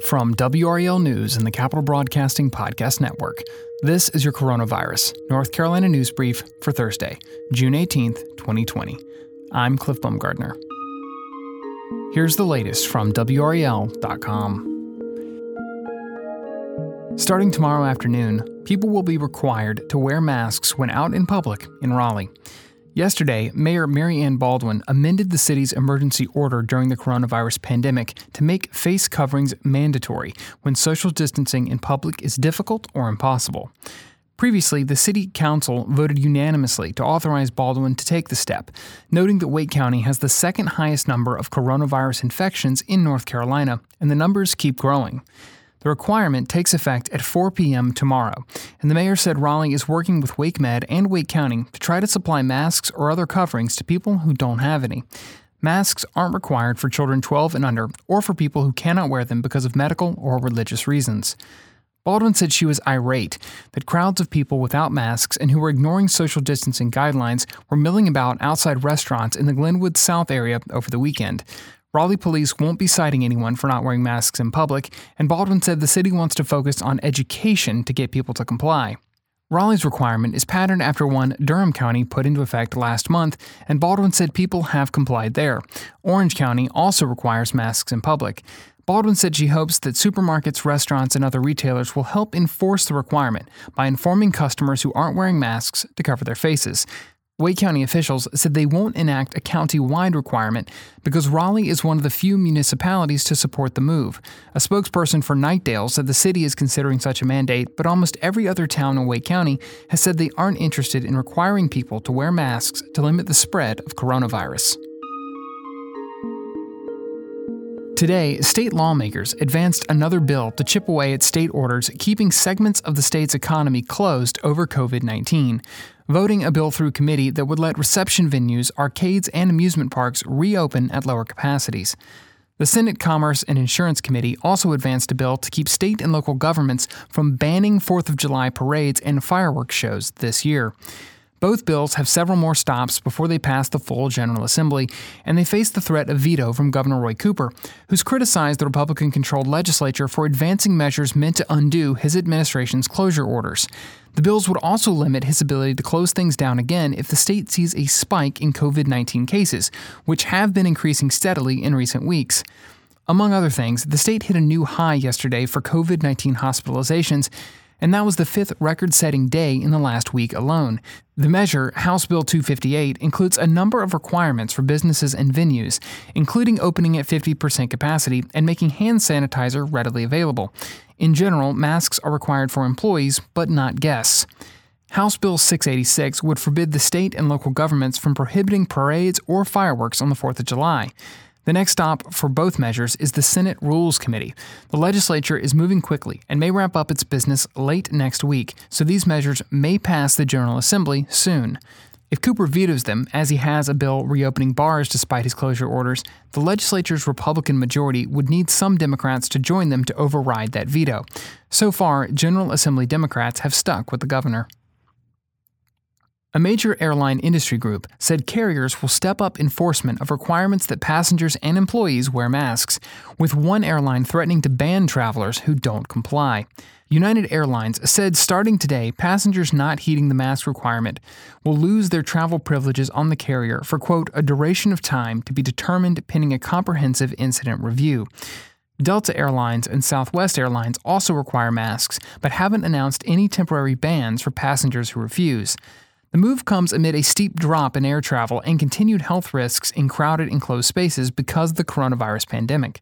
From WRAL News and the Capital Broadcasting Podcast Network, this is your Coronavirus North Carolina News Brief for Thursday, June 18th, 2020. I'm Cliff Baumgardner. Here's the latest from WRAL.com. Starting tomorrow afternoon, people will be required to wear masks when out in public in Raleigh. Yesterday, Mayor Mary Ann Baldwin amended the city's emergency order during the coronavirus pandemic to make face coverings mandatory when social distancing in public is difficult or impossible. Previously, the City Council voted unanimously to authorize Baldwin to take the step, noting that Wake County has the second highest number of coronavirus infections in North Carolina, and the numbers keep growing. The requirement takes effect at 4 p.m. tomorrow, and the mayor said Raleigh is working with Wake Med and Wake County to try to supply masks or other coverings to people who don't have any. Masks aren't required for children 12 and under or for people who cannot wear them because of medical or religious reasons. Baldwin said she was irate that crowds of people without masks and who were ignoring social distancing guidelines were milling about outside restaurants in the Glenwood South area over the weekend. Raleigh police won't be citing anyone for not wearing masks in public, and Baldwin said the city wants to focus on education to get people to comply. Raleigh's requirement is patterned after one Durham County put into effect last month, and Baldwin said people have complied there. Orange County also requires masks in public. Baldwin said she hopes that supermarkets, restaurants, and other retailers will help enforce the requirement by informing customers who aren't wearing masks to cover their faces. Wake County officials said they won't enact a county wide requirement because Raleigh is one of the few municipalities to support the move. A spokesperson for Knightdale said the city is considering such a mandate, but almost every other town in Wake County has said they aren't interested in requiring people to wear masks to limit the spread of coronavirus. Today, state lawmakers advanced another bill to chip away at state orders keeping segments of the state's economy closed over COVID 19 voting a bill through committee that would let reception venues, arcades, and amusement parks reopen at lower capacities. The Senate Commerce and Insurance Committee also advanced a bill to keep state and local governments from banning 4th of July parades and fireworks shows this year. Both bills have several more stops before they pass the full General Assembly, and they face the threat of veto from Governor Roy Cooper, who's criticized the Republican controlled legislature for advancing measures meant to undo his administration's closure orders. The bills would also limit his ability to close things down again if the state sees a spike in COVID 19 cases, which have been increasing steadily in recent weeks. Among other things, the state hit a new high yesterday for COVID 19 hospitalizations and that was the fifth record setting day in the last week alone. The measure, House Bill 258, includes a number of requirements for businesses and venues, including opening at 50% capacity and making hand sanitizer readily available. In general, masks are required for employees, but not guests. House Bill 686 would forbid the state and local governments from prohibiting parades or fireworks on the 4th of July. The next stop for both measures is the Senate Rules Committee. The legislature is moving quickly and may wrap up its business late next week, so these measures may pass the General Assembly soon. If Cooper vetoes them, as he has a bill reopening bars despite his closure orders, the legislature's Republican majority would need some Democrats to join them to override that veto. So far, General Assembly Democrats have stuck with the governor. A major airline industry group said carriers will step up enforcement of requirements that passengers and employees wear masks, with one airline threatening to ban travelers who don't comply. United Airlines said starting today, passengers not heeding the mask requirement will lose their travel privileges on the carrier for, quote, a duration of time to be determined pending a comprehensive incident review. Delta Airlines and Southwest Airlines also require masks, but haven't announced any temporary bans for passengers who refuse. The move comes amid a steep drop in air travel and continued health risks in crowded enclosed spaces because of the coronavirus pandemic.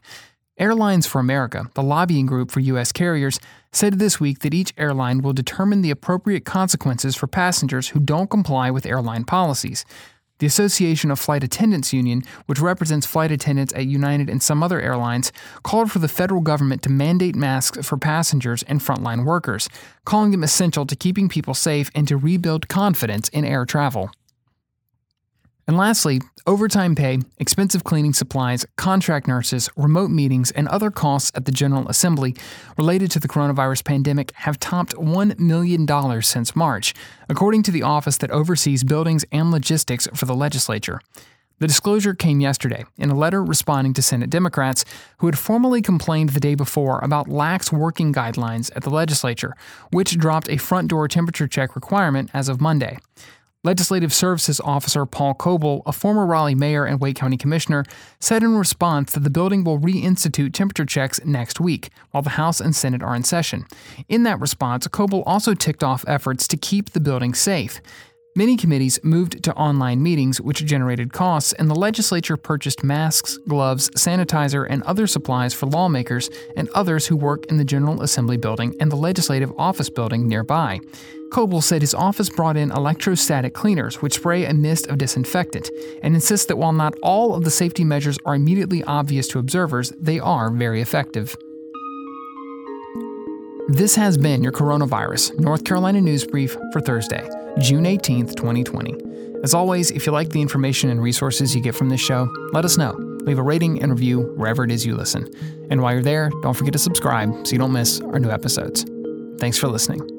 Airlines for America, the lobbying group for U.S. carriers, said this week that each airline will determine the appropriate consequences for passengers who don't comply with airline policies. The Association of Flight Attendants Union, which represents flight attendants at United and some other airlines, called for the federal government to mandate masks for passengers and frontline workers, calling them essential to keeping people safe and to rebuild confidence in air travel. And lastly, overtime pay, expensive cleaning supplies, contract nurses, remote meetings, and other costs at the General Assembly related to the coronavirus pandemic have topped $1 million since March, according to the office that oversees buildings and logistics for the legislature. The disclosure came yesterday in a letter responding to Senate Democrats who had formally complained the day before about lax working guidelines at the legislature, which dropped a front door temperature check requirement as of Monday. Legislative Services Officer Paul Coble, a former Raleigh mayor and Wake County commissioner, said in response that the building will reinstitute temperature checks next week, while the House and Senate are in session. In that response, Coble also ticked off efforts to keep the building safe. Many committees moved to online meetings, which generated costs, and the legislature purchased masks, gloves, sanitizer, and other supplies for lawmakers and others who work in the General Assembly building and the Legislative Office building nearby. Coble said his office brought in electrostatic cleaners, which spray a mist of disinfectant, and insists that while not all of the safety measures are immediately obvious to observers, they are very effective. This has been your Coronavirus North Carolina News Brief for Thursday. June 18th, 2020. As always, if you like the information and resources you get from this show, let us know. Leave a rating and review wherever it is you listen. And while you're there, don't forget to subscribe so you don't miss our new episodes. Thanks for listening.